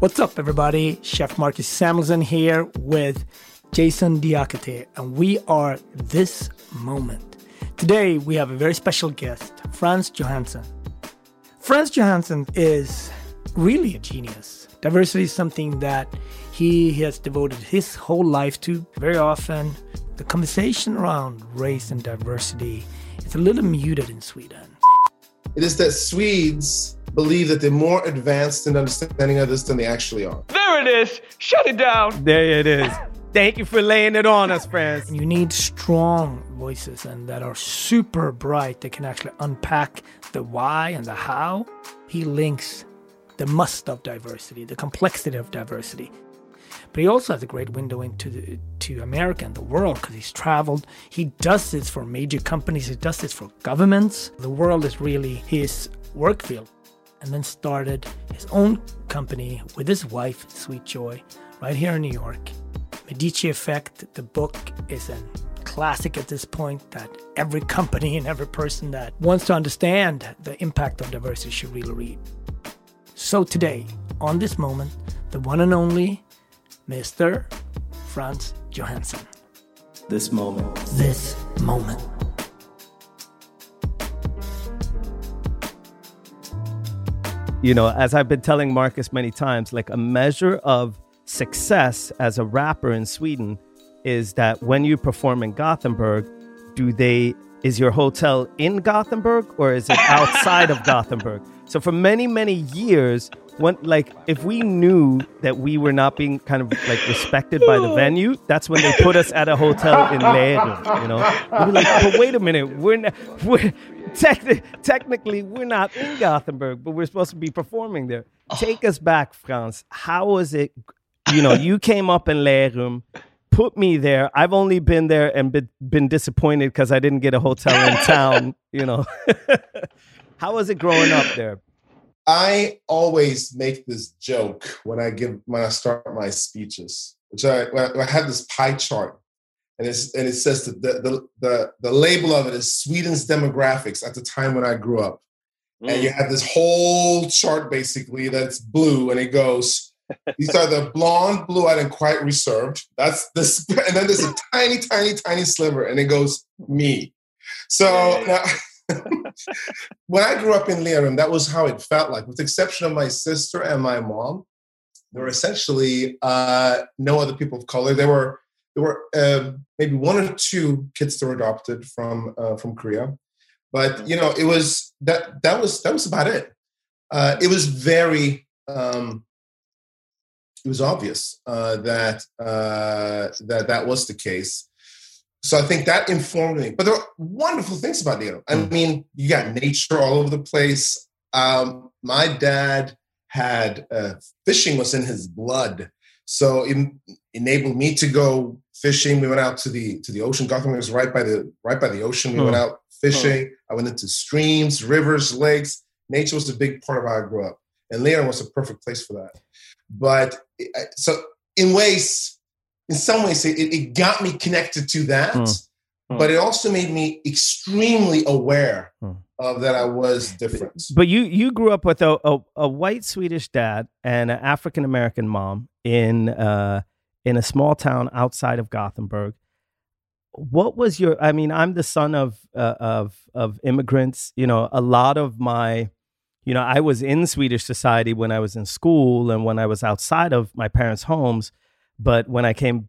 What's up, everybody? Chef Marcus Samuelsson here with Jason Diakite, and we are This Moment. Today, we have a very special guest, Frans Johansson. Frans Johansson is really a genius. Diversity is something that he has devoted his whole life to. Very often, the conversation around race and diversity is a little muted in Sweden. It is that Swedes believe that they're more advanced in understanding of this than they actually are. There it is. Shut it down. There it is. Thank you for laying it on us, Frans. You need strong voices and that are super bright that can actually unpack the why and the how. He links the must of diversity, the complexity of diversity. But he also has a great window into the, to America and the world because he's traveled. He does this for major companies. He does this for governments. The world is really his work field and then started his own company with his wife, Sweet Joy, right here in New York. Medici Effect, the book is a classic at this point that every company and every person that wants to understand the impact of diversity should really read. So today, on this moment, the one and only Mr. Frans Johansson. This moment. This moment. You know, as I've been telling Marcus many times, like a measure of success as a rapper in Sweden is that when you perform in Gothenburg, do they is your hotel in Gothenburg or is it outside of Gothenburg? So for many many years, when like if we knew that we were not being kind of like respected by the venue, that's when they put us at a hotel in Lerum. You know, we're like, but wait a minute, we're not, we're te- technically we're not in Gothenburg, but we're supposed to be performing there. Take us back, Frans. How was it? You know, you came up in Lerum put me there. I've only been there and been, been disappointed because I didn't get a hotel in town. You know, how was it growing up there? I always make this joke when I give when I start my speeches, which I, I have this pie chart, and it's and it says that the, the the the label of it is Sweden's demographics at the time when I grew up, mm. and you have this whole chart basically that's blue, and it goes. These are the blonde, blue-eyed, and quite reserved. That's this, and then there's a tiny, tiny, tiny sliver, and it goes me. So now, when I grew up in Lerum, that was how it felt like, with the exception of my sister and my mom. There were essentially uh, no other people of color. There were there were uh, maybe one or two kids that were adopted from uh, from Korea, but you know it was that that was that was about it. Uh, it was very um, it was obvious uh, that uh, that that was the case so I think that informed me. But there are wonderful things about Lerum. I hmm. mean, you got nature all over the place. Um, my dad had uh, fishing was in his blood, so it enabled me to go fishing. We went out to the to the ocean. Gotham was right by the right by the ocean. We went hmm. out fishing. Hmm. I went into streams, rivers, lakes. Nature was a big part of how I grew up, and Lerum was a perfect place for that. But so in ways, in some ways, it, it got me connected to that, mm. but it also made me extremely aware mm. of that I was different. But you you grew up with a, a, a white Swedish dad and an African American mom in uh, in a small town outside of Gothenburg. What was your? I mean, I'm the son of uh, of of immigrants. You know, a lot of my you know, I was in Swedish society when I was in school and when I was outside of my parents' homes. But when I came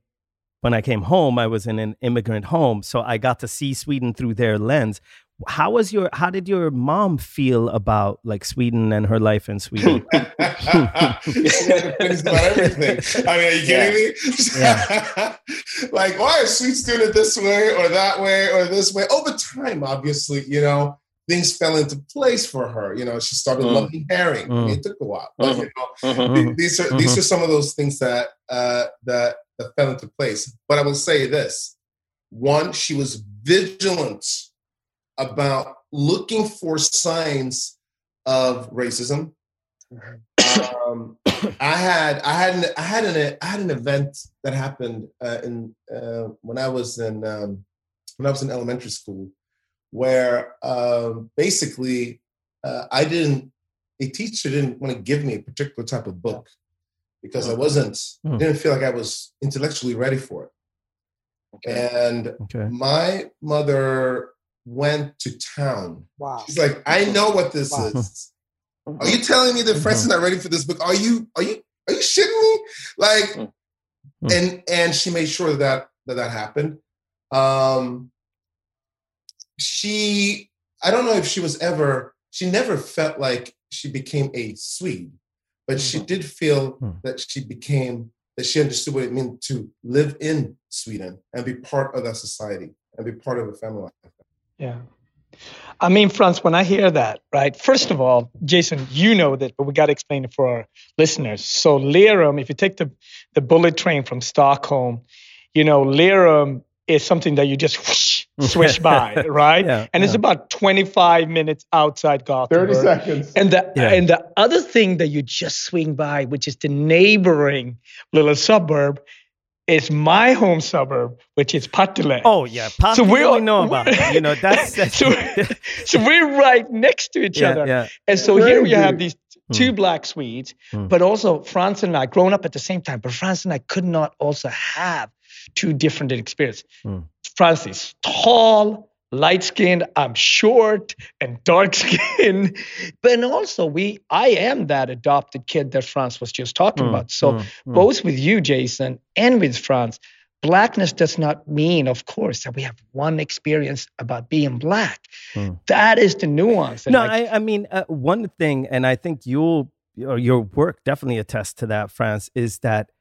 when I came home, I was in an immigrant home, so I got to see Sweden through their lens. How was your? How did your mom feel about like Sweden and her life in Sweden? about everything. I mean, are you kidding me? Yeah. like, why is Swedes doing it this way or that way or this way? Over time, obviously, you know, things fell into place for her. You know, she started mm. loving herring. Mm. It took a while, but mm-hmm. you know, mm-hmm. these are mm-hmm. these are some of those things that uh, that that fell into place. But I will say this: one, she was vigilant about looking for signs of racism. Um, I had I had an, I had an I had an event that happened uh, in uh, when I was in um, when I was in elementary school where um, basically uh, I didn't, a teacher didn't want to give me a particular type of book. because I wasn't, Hmm. didn't feel like I was intellectually ready for it. And Okay. my mother went to town. Wow. She's like, I know what this Wow. is. Are you telling me that Francis is not ready for this book? Are you are you are you shitting me? Like, Mm. and and she made sure that that that happened. Um, she I don't know if she was ever she never felt like she became a Swede, but she did feel Mm. that she became that she understood what it meant to live in Sweden and be part of that society and be part of a family. Yeah. I mean, Frans, when I hear that, right, first of all, Jason, you know that, but we got to explain it for our listeners. So, Lerum, if you take the, the bullet train from Stockholm, you know, Lerum is something that you just whoosh, swish by, right? Yeah, and it's about 25 minutes outside Gothenburg. 30 seconds. And the Yeah. and the other thing that you just swing by, which is the neighboring little suburb, is my home suburb, which is Partille. Oh yeah, Pop, So so we're- know about. it. You know that's, that's so, so we're right next to each yeah, other. yeah. And so here we have these two black Swedes, Hmm. but also Frans and I, grown up at the same time, but Frans and I could not also have two different experiences. Hmm. Frans is tall, light skinned, I'm short and dark skinned. But also we I am that adopted kid that Frans was just talking Mm, about. So mm, mm. both with you, Jason, and with Frans, blackness does not mean, of course, that we have one experience about being black. Mm. That is the nuance. No, like, I, I mean uh, one thing, and I think you'll or your work definitely attests to that, Frans, is that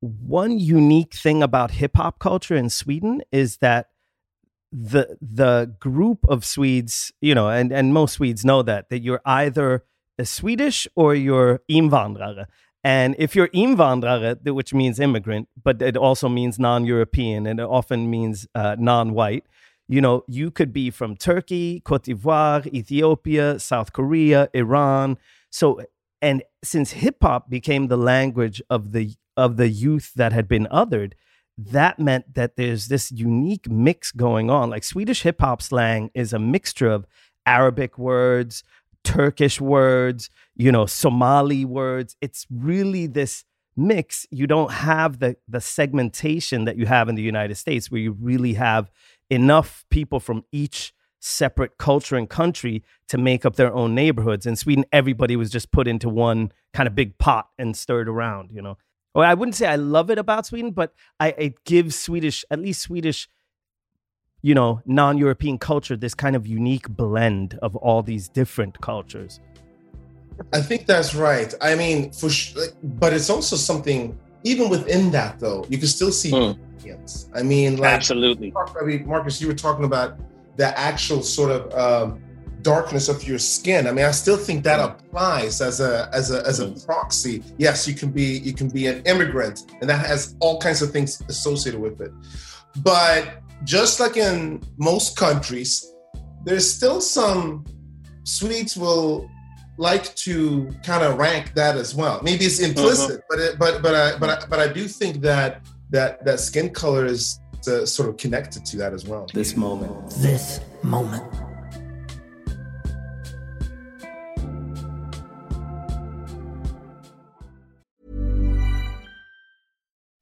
one unique thing about hip hop culture in Sweden is that the the group of Swedes, you know, and and most Swedes know that that you're either a Swedish or you're invandrare. And if you're invandrare, which means immigrant, but it also means non-European, and it often means uh, non-white. You know, you could be from Turkey, Cote d'Ivoire, Ethiopia, South Korea, Iran. So, and since hip hop became the language of the of the youth that had been othered, that meant that there's this unique mix going on. Like Swedish hip hop slang is a mixture of Arabic words, Turkish words, you know, Somali words. It's really this mix. You don't have the the segmentation that you have in the United States where you really have enough people from each separate culture and country to make up their own neighborhoods. In Sweden, everybody was just put into one kind of big pot and stirred around, you know. Well, I wouldn't say I love it about Sweden, but I it gives Swedish, at least Swedish, you know, non-European culture this kind of unique blend of all these different cultures. I think that's right. I mean, for sh- like, but it's also something. Even within that, though, you can still see. Mm. I mean, like Absolutely. I mean, Marcus, you were talking about the actual sort of um, darkness of your skin. I mean, I still think that applies as a as a as a proxy. Yes, you can be you can be an immigrant, and that has all kinds of things associated with it. But just like in most countries, there's still some Swedes will like to kind of rank that as well. Maybe it's implicit, but it, but but I but I, but I do think that that that skin color is uh, sort of connected to that as well. This moment. This moment.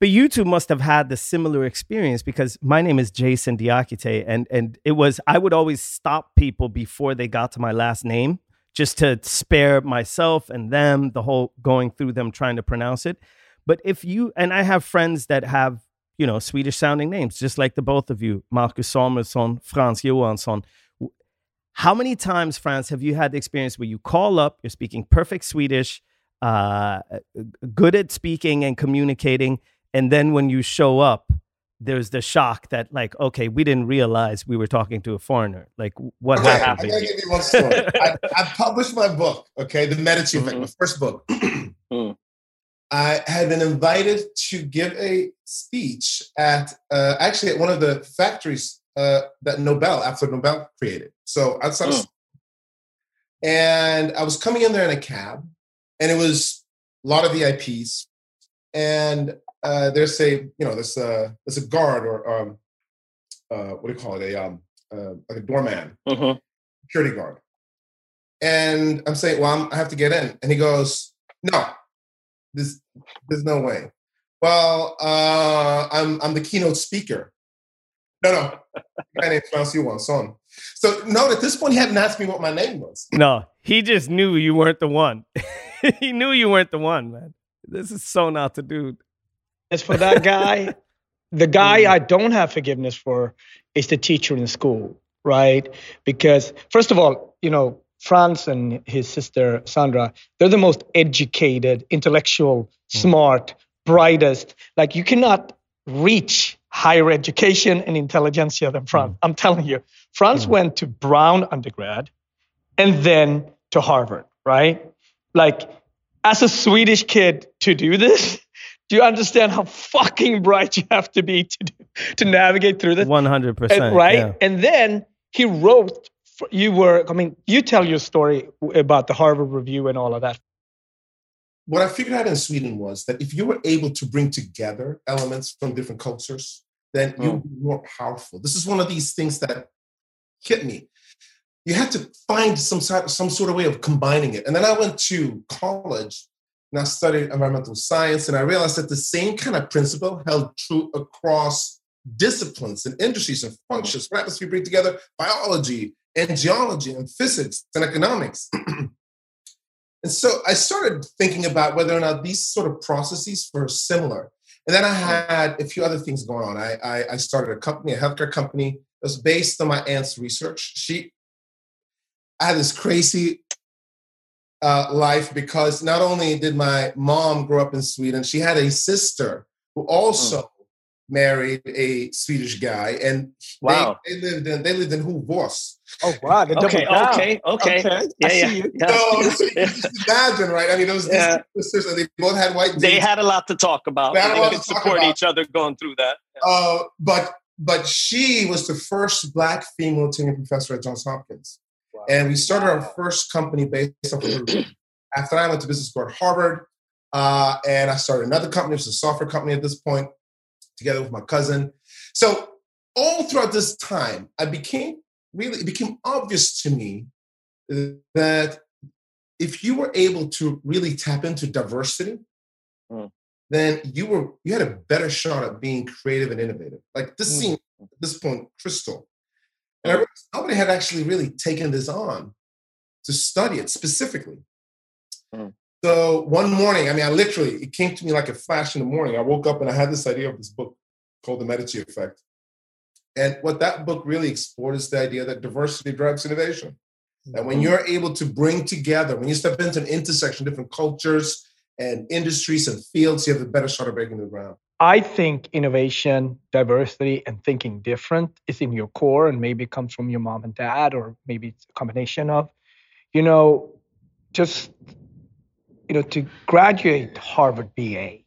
But you two must have had the similar experience because my name is Jason Diakite, and and it was I would always stop people before they got to my last name just to spare myself and them the whole going through them trying to pronounce it. But if you and I have friends that have you know Swedish sounding names, just like the both of you, Marcus Samuelsson, Frans Johansson. How many times, Frans, have you had the experience where you call up, you're speaking perfect Swedish, uh, good at speaking and communicating, and then when you show up, there's the shock that like okay we didn't realize we were talking to a foreigner like what okay, happened i give you one story I, I, published my book okay the medici effect mm-hmm. my first book mm. i had been invited to give a speech at uh, actually at one of the factories uh, that nobel after Nobel created so outside mm. of and i was coming in there in a cab and it was a lot of vips and uh, there's a you know there's a there's a guard or um, uh, what do you call it? A um, uh, like a doorman. Mm-hmm. security guard. And i'm saying well I'm, i have to get in. And he goes no. There's there's no way. Well uh, i'm i'm the keynote speaker. No no. My name's Frans Johansson so note at this point he hadn't asked me what my name was. No he just knew you weren't the one. He knew you weren't the one man. This is so not the dude. as for that guy, the guy. I don't have forgiveness for is the teacher in school, right? Because first of all, you know, Frans and his sister Sandra, they're the most educated, intellectual, mm. smart, brightest. Like you cannot reach higher education and intelligentsia than Frans. Mm. I'm telling you. Frans mm. went to Brown undergrad and then to Harvard, right? Like as a Swedish kid to do this, do you understand how fucking bright you have to be to to navigate through this? One hundred percent, right? Yeah. And then he wrote. You were, I mean, you tell your story about the Harvard Review and all of that. What I figured out in Sweden was that if you were able to bring together elements from different cultures, then mm. you would be more powerful. This is one of these things that hit me. You had to find some sort, some sort of way of combining it. And then I went to college and I studied environmental science, and I realized that the same kind of principle held true across disciplines and industries and functions. What happens if you bring together biology and geology and physics and economics? and so I started thinking about whether or not these sort of processes were similar. And then I had a few other things going on. I, I, I started a company, a healthcare company that was based on my aunt's research. She, I had this crazy uh, life because not only did my mom grow up in Sweden, she had a sister who also mm. married a Swedish guy, and wow. they, they lived in they lived in Hofors. Oh wow! Okay, okay, okay, okay. Yeah, yeah. You. yeah. So, so imagine, right? I mean, those yeah. sisters, and they both had white. They had a lot to talk about. They, they could support each other going through that. Yeah. Uh, but but she was the first black female tenure professor at Johns Hopkins. And we started our first company based off of After I went to business school at Harvard, uh, and I started another company, which was a software company at this point, together with my cousin. So all throughout this time, I became really, it became obvious to me that if you were able to really tap into diversity, mm. then you were you had a better shot at being creative and innovative. Like this mm. seemed at this point crystal. And I realized nobody had actually really taken this on to study it specifically. Mm. So one morning, I mean, I literally, it came to me like a flash in the morning. I woke up and I had this idea of this book called The Medici Effect. And what that book really explored is the idea that diversity drives innovation. And when mm-hmm. you're able to bring together, when you step into an intersection, different cultures and industries and fields, you have a better shot of breaking the ground. I think innovation, diversity, and thinking different is in your core, and maybe it comes from your mom and dad, or maybe it's a combination of, you know, just, you know, to graduate Harvard BA,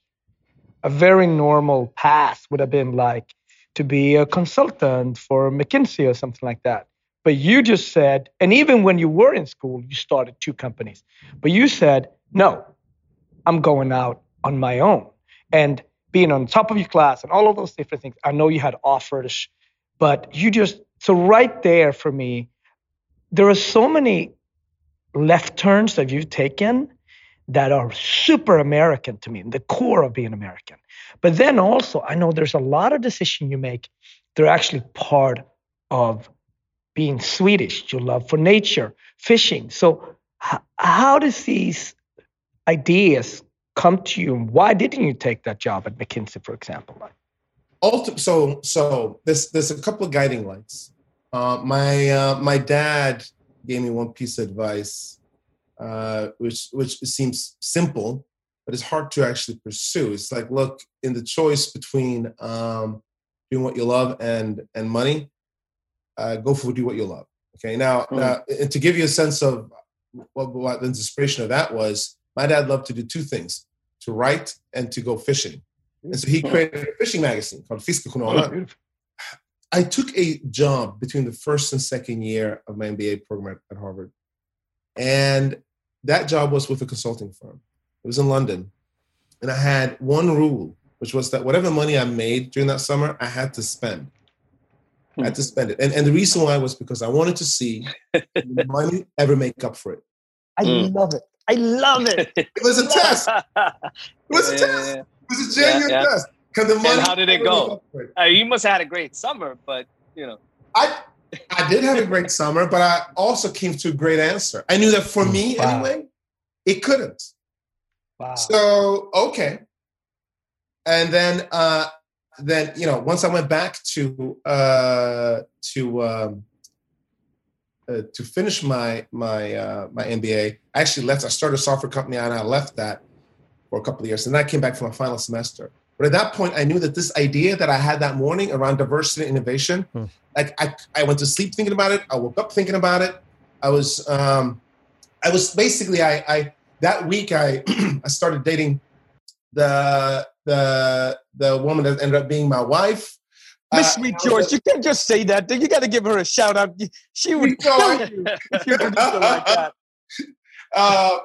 a very normal path would have been like to be a consultant for McKinsey or something like that. But you just said, and even when you were in school, you started two companies, but you said, no, I'm going out on my own. And being on top of your class and all of those different things. I know you had offers, but you just so right there for me, there are so many left turns that you've taken that are super American to me, the core of being American. But then also, I know there's a lot of decisions you make. They're actually part of being Swedish, your love for nature, fishing. So how does these ideas come to you? Why didn't you take that job at McKinsey, for example? So so there's there's a couple of guiding lights. Uh, my uh, my dad gave me one piece of advice, uh, which which seems simple, but it's hard to actually pursue. It's like, look, in the choice between um, doing what you love and and money, uh, go for do what you love. Okay, now, mm. now and to give you a sense of what, what the inspiration of that was, my dad loved to do two things: to write and to go fishing. And so he created a fishing magazine called Fiske oh, I took a job between the first and second year of my MBA program at Harvard. And that job was with a consulting firm. It was in London. And I had one rule, which was that whatever money I made during that summer, I had to spend. I had to spend it. And, and the reason why was because I wanted to see the money ever make up for it. I mm. love it. I love it. It was a test. It was a test. It was a genuine yeah, yeah. test. Because the money. And how did it go? Uh, you must have had a great summer, but you know. I I did have a great summer, but I also came to a great answer. I knew that for me wow. anyway, it couldn't. Wow. So okay. And then uh then you know, once I went back to uh to um uh, to finish my my uh, my MBA, I actually left. I started a software company and I left that for a couple of years. And then I came back for my final semester. But at that point, I knew that this idea that I had that morning around diversity and innovation, hmm. like I, I went to sleep thinking about it. I woke up thinking about it. I was, um, I was basically, I, I that week I, I started dating the the the woman that ended up being my wife. Miss uh, Sweet George, you can't just say that. You got to give her a shout out. She would kill you if you did like that. Uh,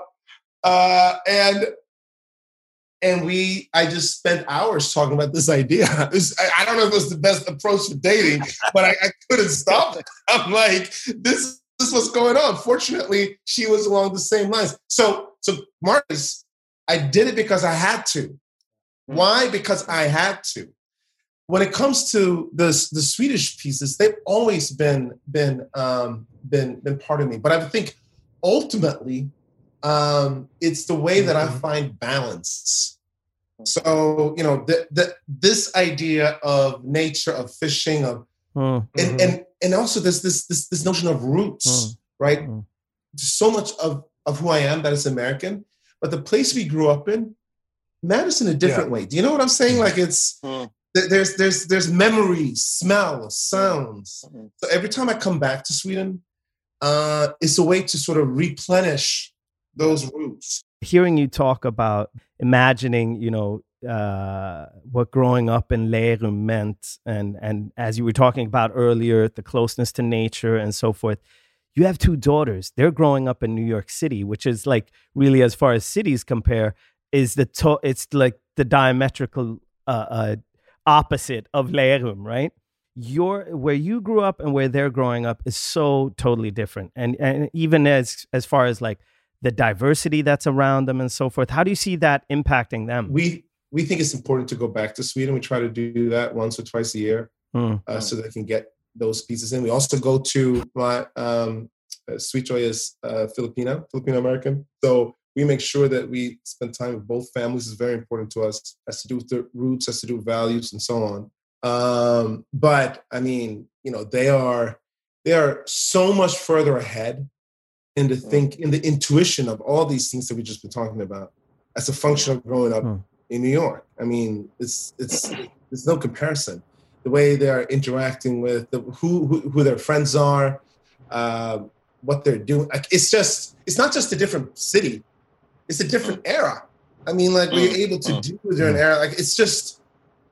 uh, and and we i just spent hours talking about this idea was, I, I, don't know if it was the best approach to dating but I, I, couldn't stop it i'm like this, this is what's going on fortunately she was along the same lines so so marcus i did it because i had to hmm. why because i had to when it comes to the, the swedish pieces they've always been been um, been been part of me but i think ultimately um, it's the way that I mm-hmm. find balance. So you know, the, the, this idea of nature, of fishing, of mm-hmm. and, and and also this this this this notion of roots, mm-hmm. right? Mm-hmm. So much of of who I am that is American, but the place we grew up in matters in a different yeah. way. Do you know what I'm saying? Like it's mm. There's there's there's memories, smells, sounds. Mm-hmm. So every time I come back to Sweden, uh, it's a way to sort of replenish those roots. Hearing you talk about imagining, you know, uh, what growing up in Lerum meant, and and as you were talking about earlier, the closeness to nature and so forth. You have two daughters. They're growing up in New York City, which is like really, as far as cities compare, is the to- it's like the diametrical uh, uh, opposite of Lerum, right? Your where you grew up and where they're growing up is so totally different, and and even as as far as like the diversity that's around them and so forth. How do you see that impacting them? We we think it's important to go back to Sweden. We try to do that once or twice a year mm. uh, so they can get those pieces in. We also go to my um, uh, Sweet Joy is uh, Filipino, Filipino American. So we make sure that we spend time with both families. is very important to us. Has to do with the roots, has to do with values, and so on. Um, but I mean, you know, they are they are so much further ahead in the mm. think in the intuition of all these things that we've just been talking about as a function of growing up hmm. in New York. I mean, it's it's there's no comparison. The way they are interacting with the, who, who, who their friends are, uh, what they're doing. Like, it's just it's not just a different city; it's a different mm. era. I mean, like we're mm. able to do during an era. Like it's just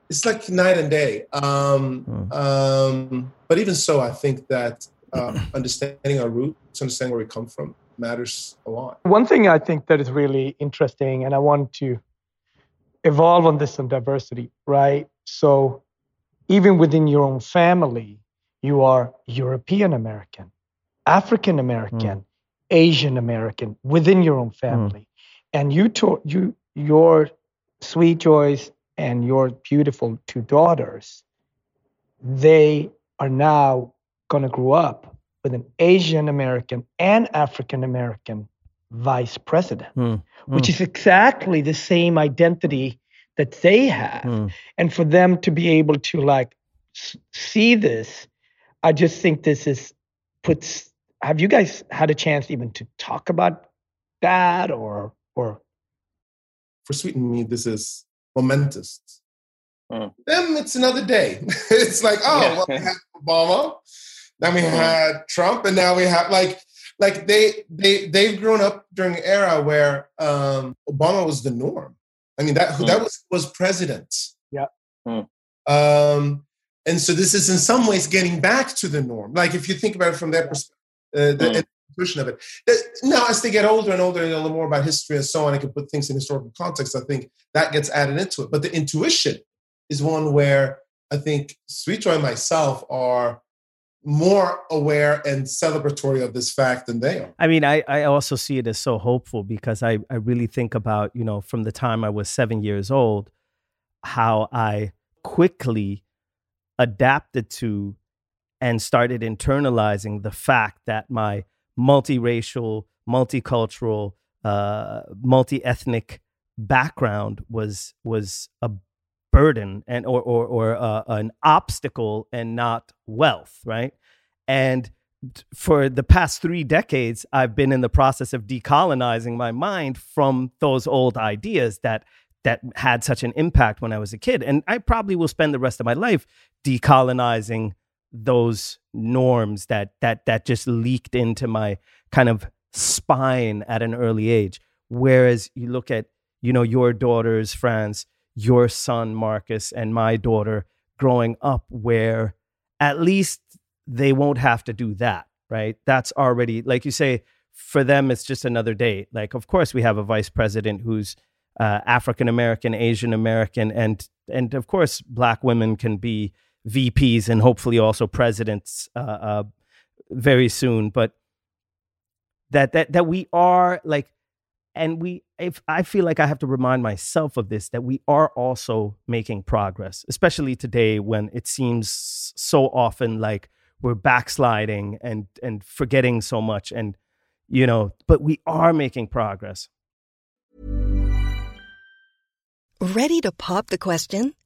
it's like night and day. Um, um, but even so, I think that uh, understanding our roots, understanding where we come from matters a lot. One thing I think that is really interesting, and I want to evolve on this on diversity, right? So even within your own family, you are European American, African American, mm. Asian American within your own family. Mm. And you you your sweet joys and your beautiful two daughters, they are now going to grow up with an Asian American and African American vice president, mm. which is exactly the same identity that they have. Mm. And for them to be able to like s- see this, I just think this is puts. Have you guys had a chance even to talk about that or or? For Sweet and me, this is momentous. Mm. Them, it's another day. it's like, oh, yeah. well, we had Obama, then we mm. had Trump, and now we have like like they they they've grown up during an era where um, Obama was the norm. I mean that mm. that was was president. Yeah. Mm. Um, and so this is in some ways getting back to the norm. Like if you think about it from that perspective, uh, the of it. Now, as they get older and older and know more about history and so on, I can put things in historical context. I think that gets added into it. But the intuition is one where I think Sweet and myself are more aware and celebratory of this fact than they are. I mean, I, I also see it as so hopeful because I, I really think about, you know, from the time I was seven years old, how I quickly adapted to and started internalizing the fact that my multiracial, multicultural, uh, multi-ethnic background was was a burden and or or, or uh, an obstacle and not wealth, right? And for the past three decades, I've been in the process of decolonizing my mind from those old ideas that that had such an impact when I was a kid. And I probably will spend the rest of my life decolonizing those norms that that that just leaked into my kind of spine at an early age. Whereas you look at, you know, your daughters, Frans, your son Marcus and my daughter growing up where at least they won't have to do that, right? That's already like you say for them it's just another day. Like of course we have a vice president who's uh, African American, Asian American and and of course black women can be VPs and hopefully also presidents uh, uh, very soon, but that that that we are like and we if i feel like i have to remind myself of this that we are also making progress especially today when it seems so often like we're backsliding and and forgetting so much and you know but we are making progress. Ready to pop the question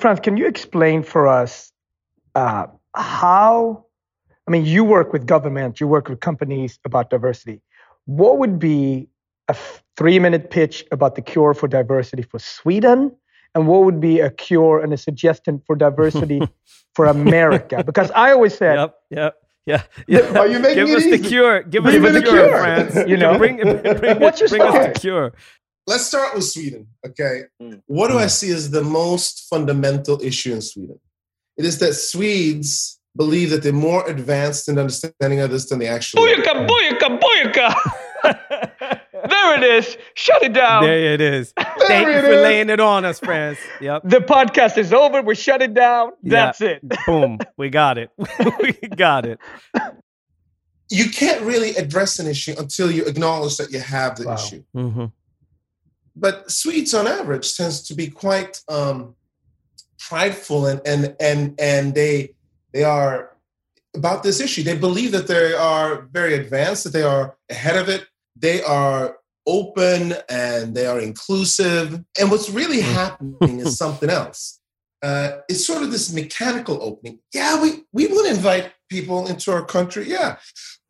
Frans, can you explain for us uh, how? I mean, you work with government, you work with companies about diversity. What would be a three-minute pitch about the cure for diversity for Sweden, and what would be a cure and a suggestion for diversity for America? Because I always said, yep, yep. Yeah, yeah. Are you making Give us it the cure. Give us the cure, cure. Frans. You know? bring, bring, What's your bring us the cure. Let's start with Sweden. Okay. What do I see as the most fundamental issue in Sweden? It is that Swedes believe that they're more advanced in understanding of this than they actually are. Booyaka, booyaka, booyaka. there it is. Shut it down. There it is. Thank you it for is. laying it on us, Frans. Yep. The podcast is over. We shut it down. Yeah. That's it. Boom. We got it. we got it. You can't really address an issue until you acknowledge that you have the Wow. issue. hmm but Swedes on average tends to be quite um, prideful and and and and they they are about this issue. They believe that they are very advanced, that they are ahead of it. They are open and they are inclusive. And what's really happening is something else. Uh, it's sort of this mechanical opening. Yeah, we we want to invite people into our country. Yeah.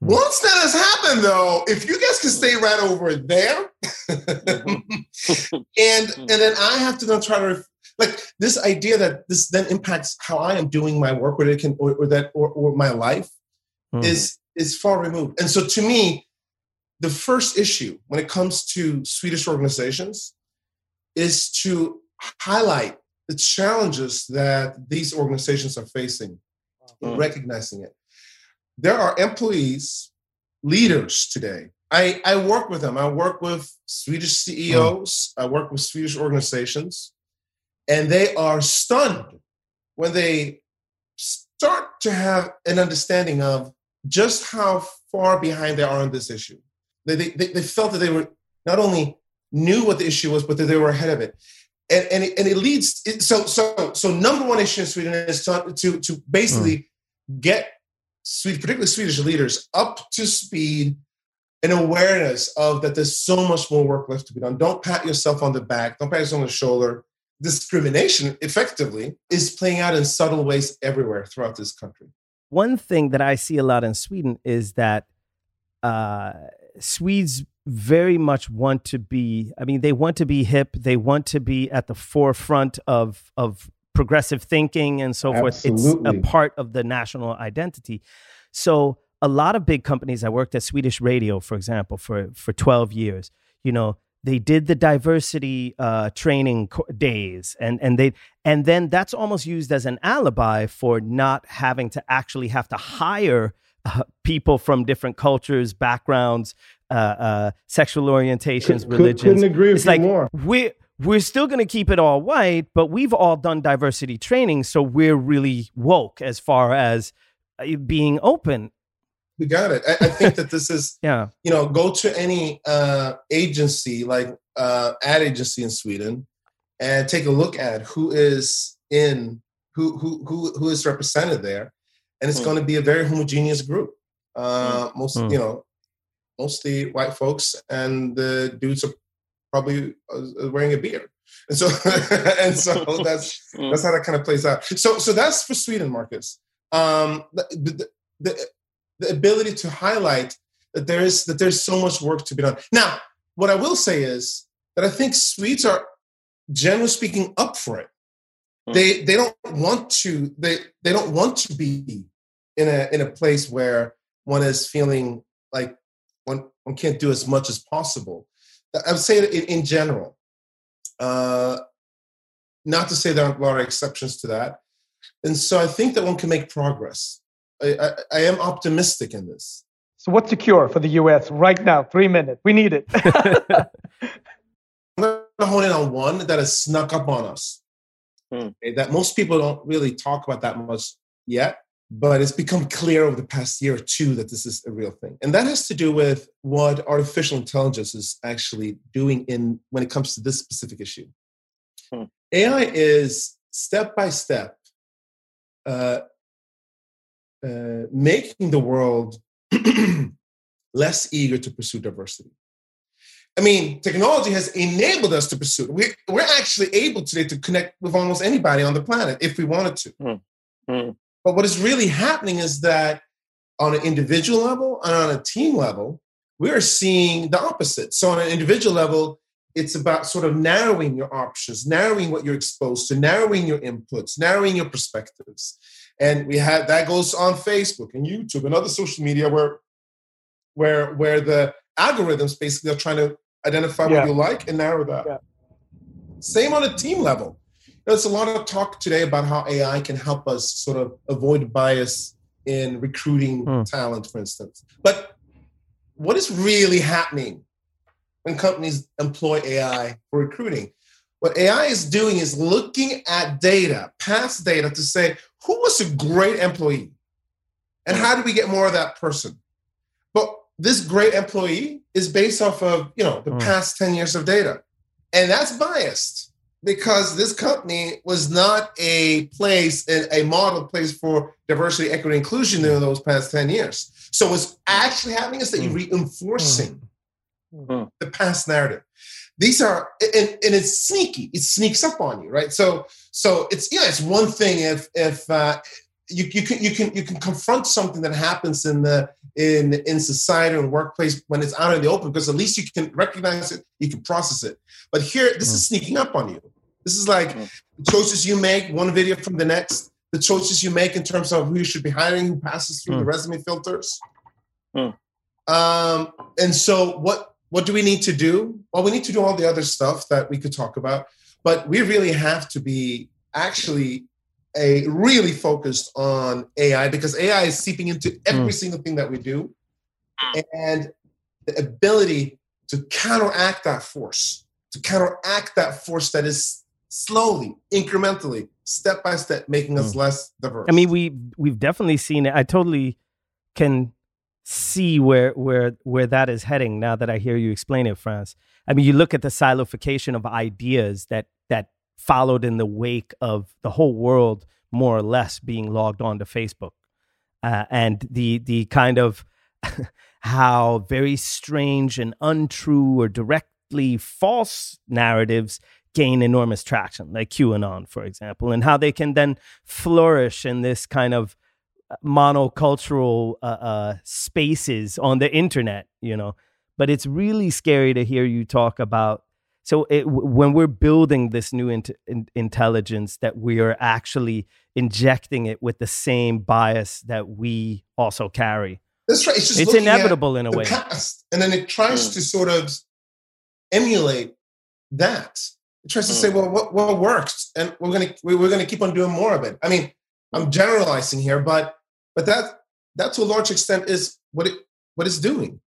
Hmm. Once that has happened, though, if you guys can stay right over there, mm-hmm. and hmm. and then I have to then try to ref- like this idea that this then impacts how I am doing my work, or it can, or, or that, or, or my life, Mhm. is is far removed. And so, to me, the first issue when it comes to Swedish organizations is to highlight the challenges that these organizations are facing in hmm. recognizing it. There are employees, leaders today. I, I work with them. I work with Swedish CEOs, I work with Swedish organizations, and they are stunned when they start to have an understanding of just how far behind they are on this issue. They, they, they felt that they were not only knew what the issue was, but that they were ahead of it. And, and, it, and it leads, it, so, so, so number one issue in Sweden is to, to, to basically hmm. get Swedish, particularly Swedish leaders up to speed and awareness of that there's so much more work left to be done. Don't pat yourself on the back. Don't pat yourself on the shoulder. Discrimination effectively is playing out in subtle ways everywhere throughout this country. One thing that I see a lot in Sweden is that uh, Swedes very much want to be. I mean, they want to be hip. They want to be at the forefront of of progressive thinking and so forth. It's a part of the national identity. So a lot of big companies. I worked at Swedish Radio, for example, for for twelve years. You know, they did the diversity uh, training co- days, and and they and then that's almost used as an alibi for not having to actually have to hire uh, people from different cultures, backgrounds, uh, uh, sexual orientations, religions. couldn't agree with it's you like more. we're we're still going to keep it all white, but we've all done diversity training, so we're really woke as far as uh, being open. We got it. I, I think that this is Yeah. you know, go to any uh, agency like uh, ad agency in Sweden and take a look at who is in who who who, who is represented there, and it's Mm. going to be a very homogeneous group. Uh, most Mm. you know, mostly white folks, and the dudes are probably wearing a beard. And so, and so that's Mm. that's how that kind of plays out. So, so that's for Sweden, Marcus. Um, the, the, the, the ability to highlight that there is that there's so much work to be done. Now, what I will say is that I think Swedes are, generally speaking, up for it. They they don't want to they they don't want to be in a in a place where one is feeling like one one can't do as much as possible. I would say that in, in general. Uh, not to say there aren't a lot of exceptions to that. And so I think that one can make progress. I, I, I am optimistic in this. So what's the cure for the U.S. right now? Three minutes. We need it. I'm going to hone in on one that has snuck up on us. mm. that most people don't really talk about that much yet but it's become clear over the past year or two that this is a real thing and that has to do with what artificial intelligence is actually doing in when it comes to this specific issue hmm. ai is step by step uh, uh, making the world less eager to pursue diversity I mean, technology has enabled us to pursue it. We're, we're actually able today to connect with almost anybody on the planet if we wanted to. Mm. Mm. But what is really happening is that on an individual level and on a team level, we are seeing the opposite. So, on an individual level, it's about sort of narrowing your options, narrowing what you're exposed to, narrowing your inputs, narrowing your perspectives. And we had that goes on Facebook and YouTube and other social media where where where the algorithms basically are trying to identify yeah. what you like and narrow that. Yeah. Same on a team level. There's a lot of talk today about how AI can help us sort of avoid bias in recruiting hmm. talent, for instance. But what is really happening when companies employ AI for recruiting? What AI is doing is looking at data, past data, to say who was a great employee and how do we get more of that person? But this great employee is based off of you know the mm. past 10 years of data and that's biased because this company was not a place and a model place for diversity equity inclusion in those past 10 years. So what's actually happening is that you're hmm. reinforcing mm. the past narrative. These are and, and it's sneaky. It sneaks up on you right? So so it's yeah it's one thing if if uh, you, you can you can you can confront something that happens in the in in society and workplace when it's out in the open because at least you can recognize it you can process it but here this mm. is sneaking up on you this is like mm. the choices you make one video from the next the choices you make in terms of who you should be hiring who passes through mm. the resume filters mm. um, and so what what do we need to do well we need to do all the other stuff that we could talk about but we really have to be actually a really focused on AI because AI is seeping into every mm. single thing that we do, and the ability to counteract that force, to counteract that force that is slowly, incrementally, step by step, making us mm. less diverse. I mean, we we've definitely seen it. I totally can see where where where that is heading now that I hear you explain it, Frans. I mean, you look at the silification of ideas that that followed in the wake of the whole world more or less being logged on to Facebook, uh, and the the kind of how very strange and untrue or directly false narratives gain enormous traction, like QAnon, for example, and how they can then flourish in this kind of uh, monocultural uh, uh, spaces on the internet, you know. But it's really scary to hear you talk about so it, when we're building this new in, intelligence, that we are actually injecting it with the same bias that we also carry. That's right. It's just it's inevitable in a way. Past, and then it tries mm. to sort of emulate that. It tries to mm. say, well, what, what works, and we're gonna we're gonna keep on doing more of it. I mean, I'm generalizing here, but but that that to a large extent is what it what it's doing.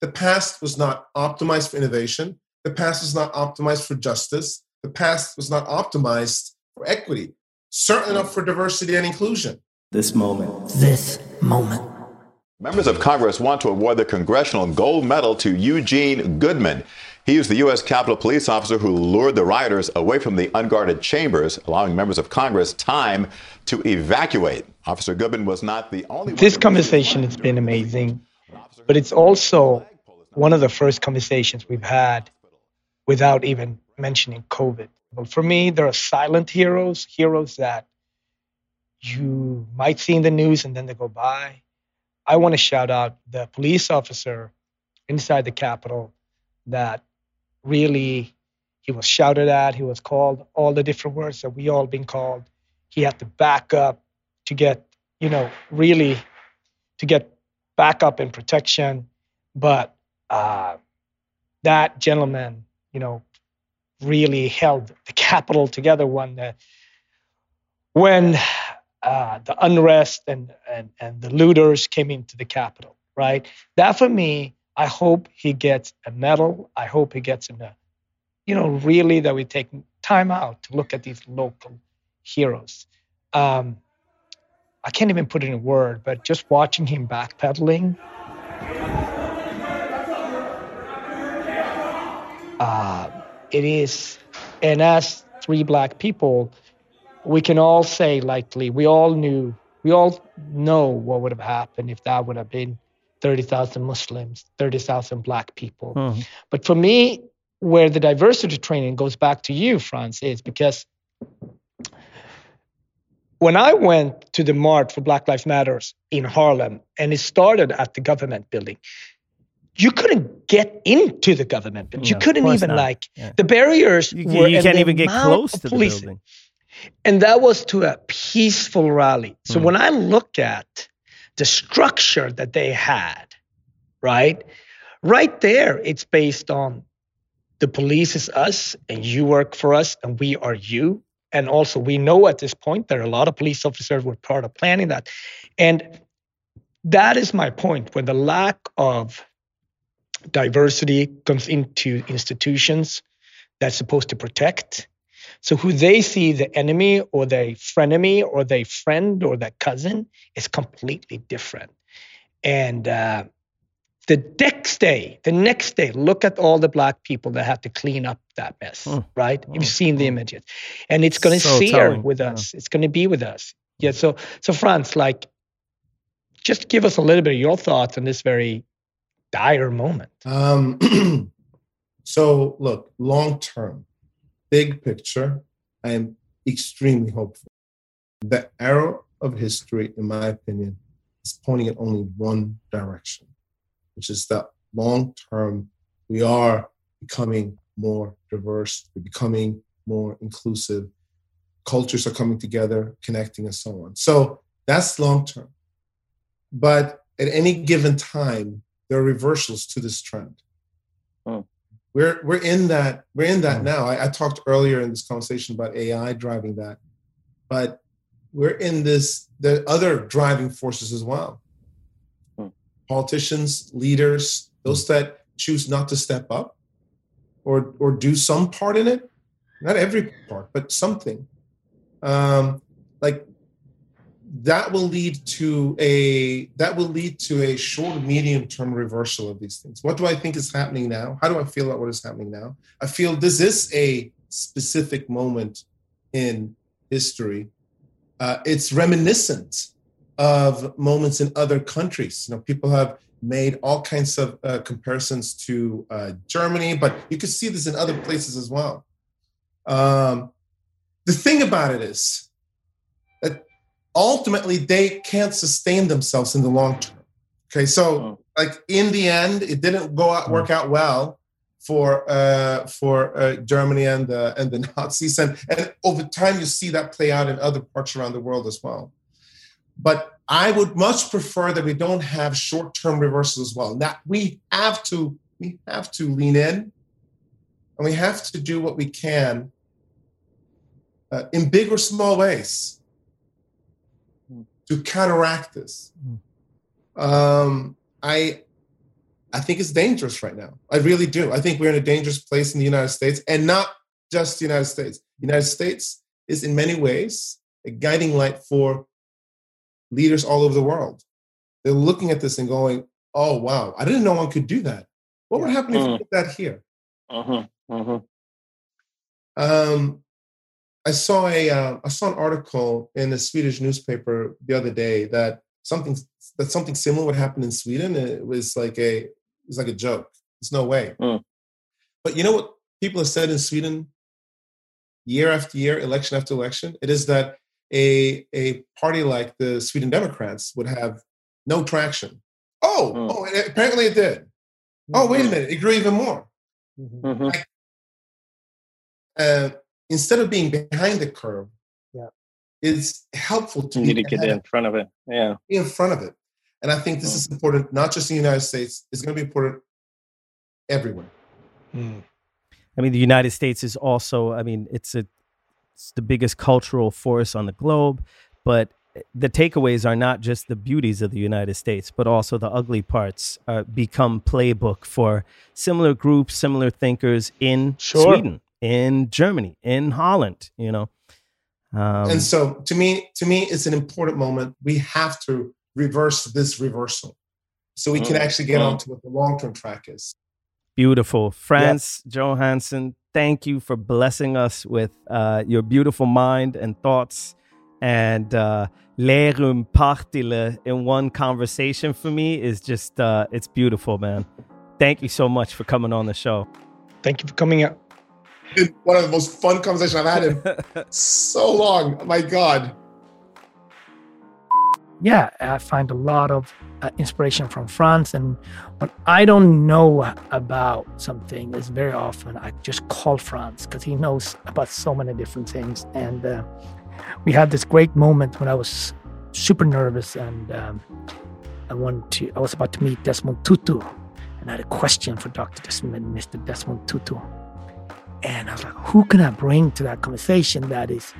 The past was not optimized for innovation. The past was not optimized for justice. The past was not optimized for equity, certainly hmm. not for diversity and inclusion. This moment. This moment. Members of Congress want to award the Congressional Gold Medal to Eugene Goodman. He is the U.S. Capitol Police officer who lured the rioters away from the unguarded chambers, allowing members of Congress time to evacuate. Officer Goodman was not the only This conversation has been amazing, but it's also one of the first conversations we've had without even mentioning COVID. But for me, there are silent heroes, heroes that you might see in the news and then they go by. I want to shout out the police officer inside the Capitol that really he was shouted at, he was called all the different words that we all been called. He had to back up to get, you know, really to get backup and protection. But uh, that gentleman you know, really held the Capitol together when the, when uh, the unrest and, and, and the looters came into the Capitol. right? That for me, I hope he gets a medal. I hope he gets a, you know, really that we take time out to look at these local heroes. Um, I can't even put it in a word, but just watching him backpedaling. Uh, it is, and as three black people, we can all say likely, we all knew, we all know what would have happened if that would have been 30,000 Muslims, 30,000 black people. Mhm. But for me, where the diversity training goes back to you, Frans, is because when I went to the March for Black Lives Matters in Harlem, and it started at the government building, you couldn't get into the government building. No, you couldn't even not. like Yeah. the barriers You, were you can't even get close to the policing. building. And that was to a peaceful rally. So Mm. when I look at the structure that they had, right? Right there, it's based on the police is us and you work for us and we are you. And also, we know at this point there are a lot of police officers were part of planning that. And that is my point. When the lack of diversity comes into institutions that's supposed to protect, so who they see the enemy or the frenemy or the friend or the cousin is completely different. And uh, the next day, the next day, look at all the black people that have to clean up that mess, hmm. right? You've hmm. seen the hmm. images, and it's going to So sear telling, with yeah. us. It's going to be with us. Yeah. So, so Frans, like, just give us a little bit of your thoughts on this very dire moment. Um, so look, long term, big picture, I am extremely hopeful. The arrow of history, in my opinion, is pointing in only one direction, which is that long term, we are becoming more diverse, we're becoming more inclusive, cultures are coming together, connecting, and so on. So that's long term. But at any given time, there are reversals to this trend. We're we're in that we're in that now. I, I talked earlier in this conversation about AI driving that, but we're in this the other driving forces as well. Politicians, leaders, those that choose not to step up or or do some part in it, not every part, but something. Um, like that will lead to a that will lead to a short medium term reversal of these things. What do i think is happening now? How do i feel about what is happening now? I feel this is a specific moment in history. Uh, it's reminiscent of moments in other countries. You know people have made all kinds of uh, comparisons to uh, germany but you can see this in other places as well. Um, the thing about it is ultimately they can't sustain themselves in the long term. Okay, so like in the end, it didn't go out work out well for uh, for uh, Germany and the and the Nazis, and and over time you see that play out in other parts around the world as well. But I would much prefer that we don't have short term reversals as well. That we have to we have to lean in, and we have to do what we can uh, in big or small ways to counteract this. Um, I I think it's dangerous right now. I really do. I think we're in a dangerous place in the United States, and not just the United States. The United States is in many ways a guiding light for leaders all over the world. They're looking at this and going, "Oh wow, I didn't know one could do that. What would happen if we Mm. did that here?" Uh-huh. Uh-huh. Um, I saw a uh, I saw an article in a Swedish newspaper the other day that something that something similar would happen in Sweden. It was like a it was like a joke. There's no way. Mm. But you know what people have said in Sweden, year after year, election after election, it is that a a party like the Sweden Democrats would have no traction. Oh, oh, and apparently it did. Oh, wait a minute, it grew even more. Like, uh, instead of being behind the curve, yeah. it's helpful to You be need to get in front of it. Yeah. be in front of it. And I think this hmm. is important, not just in the United States, it's going to be important everywhere. Hmm. I mean, the United States is also, I mean, it's a it's the biggest cultural force on the globe, but eh, the takeaways are not just the beauties of the United States, but also the ugly parts uh, become playbook for similar groups, similar thinkers in Sure. Sweden, in Germany, in Holland, you know. Um, and so to me, to me, it's an important moment. We have to reverse this reversal so we can Mm, actually get mm. on to what the long-term track is. Beautiful. Frans Johansson, thank you for blessing us with uh, your beautiful mind and thoughts and uh, Lerum Partile in one conversation for me is just, uh, it's beautiful, man. Thank you so much for coming on the show. Thank you for coming up. It's one of the most fun conversations I've had in so long. My God. yeah, I find a lot of uh, inspiration from Frans. And when I don't know about something, is very often I just call Frans because he knows about so many different things. And uh, we had this great moment when I was super nervous and um, I wanted to. I was about to meet Desmond Tutu, and I had a question for Dr. Desmond, Mr. Desmond Tutu. And I was like, who can I bring to that conversation that is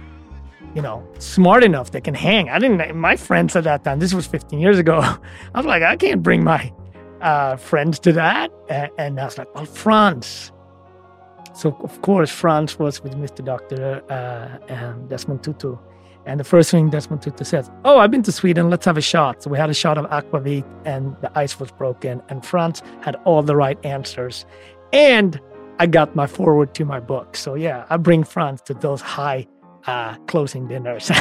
you know, smart enough that can hang. I didn't, my friends at that time, this was 15 years ago. I was like, I can't bring my uh, friends to that. And, I was like, well, Frans. So, of course, Frans was with Mr. Doctor uh, and Desmond Tutu. And the first thing Desmond Tutu says, Oh, I've been to Sweden. Let's have a shot. So we had a shot of aquavit, and the ice was broken. And Frans had all the right answers. And I got my foreword to my book. So, yeah, I bring Frans to those high uh, closing dinners.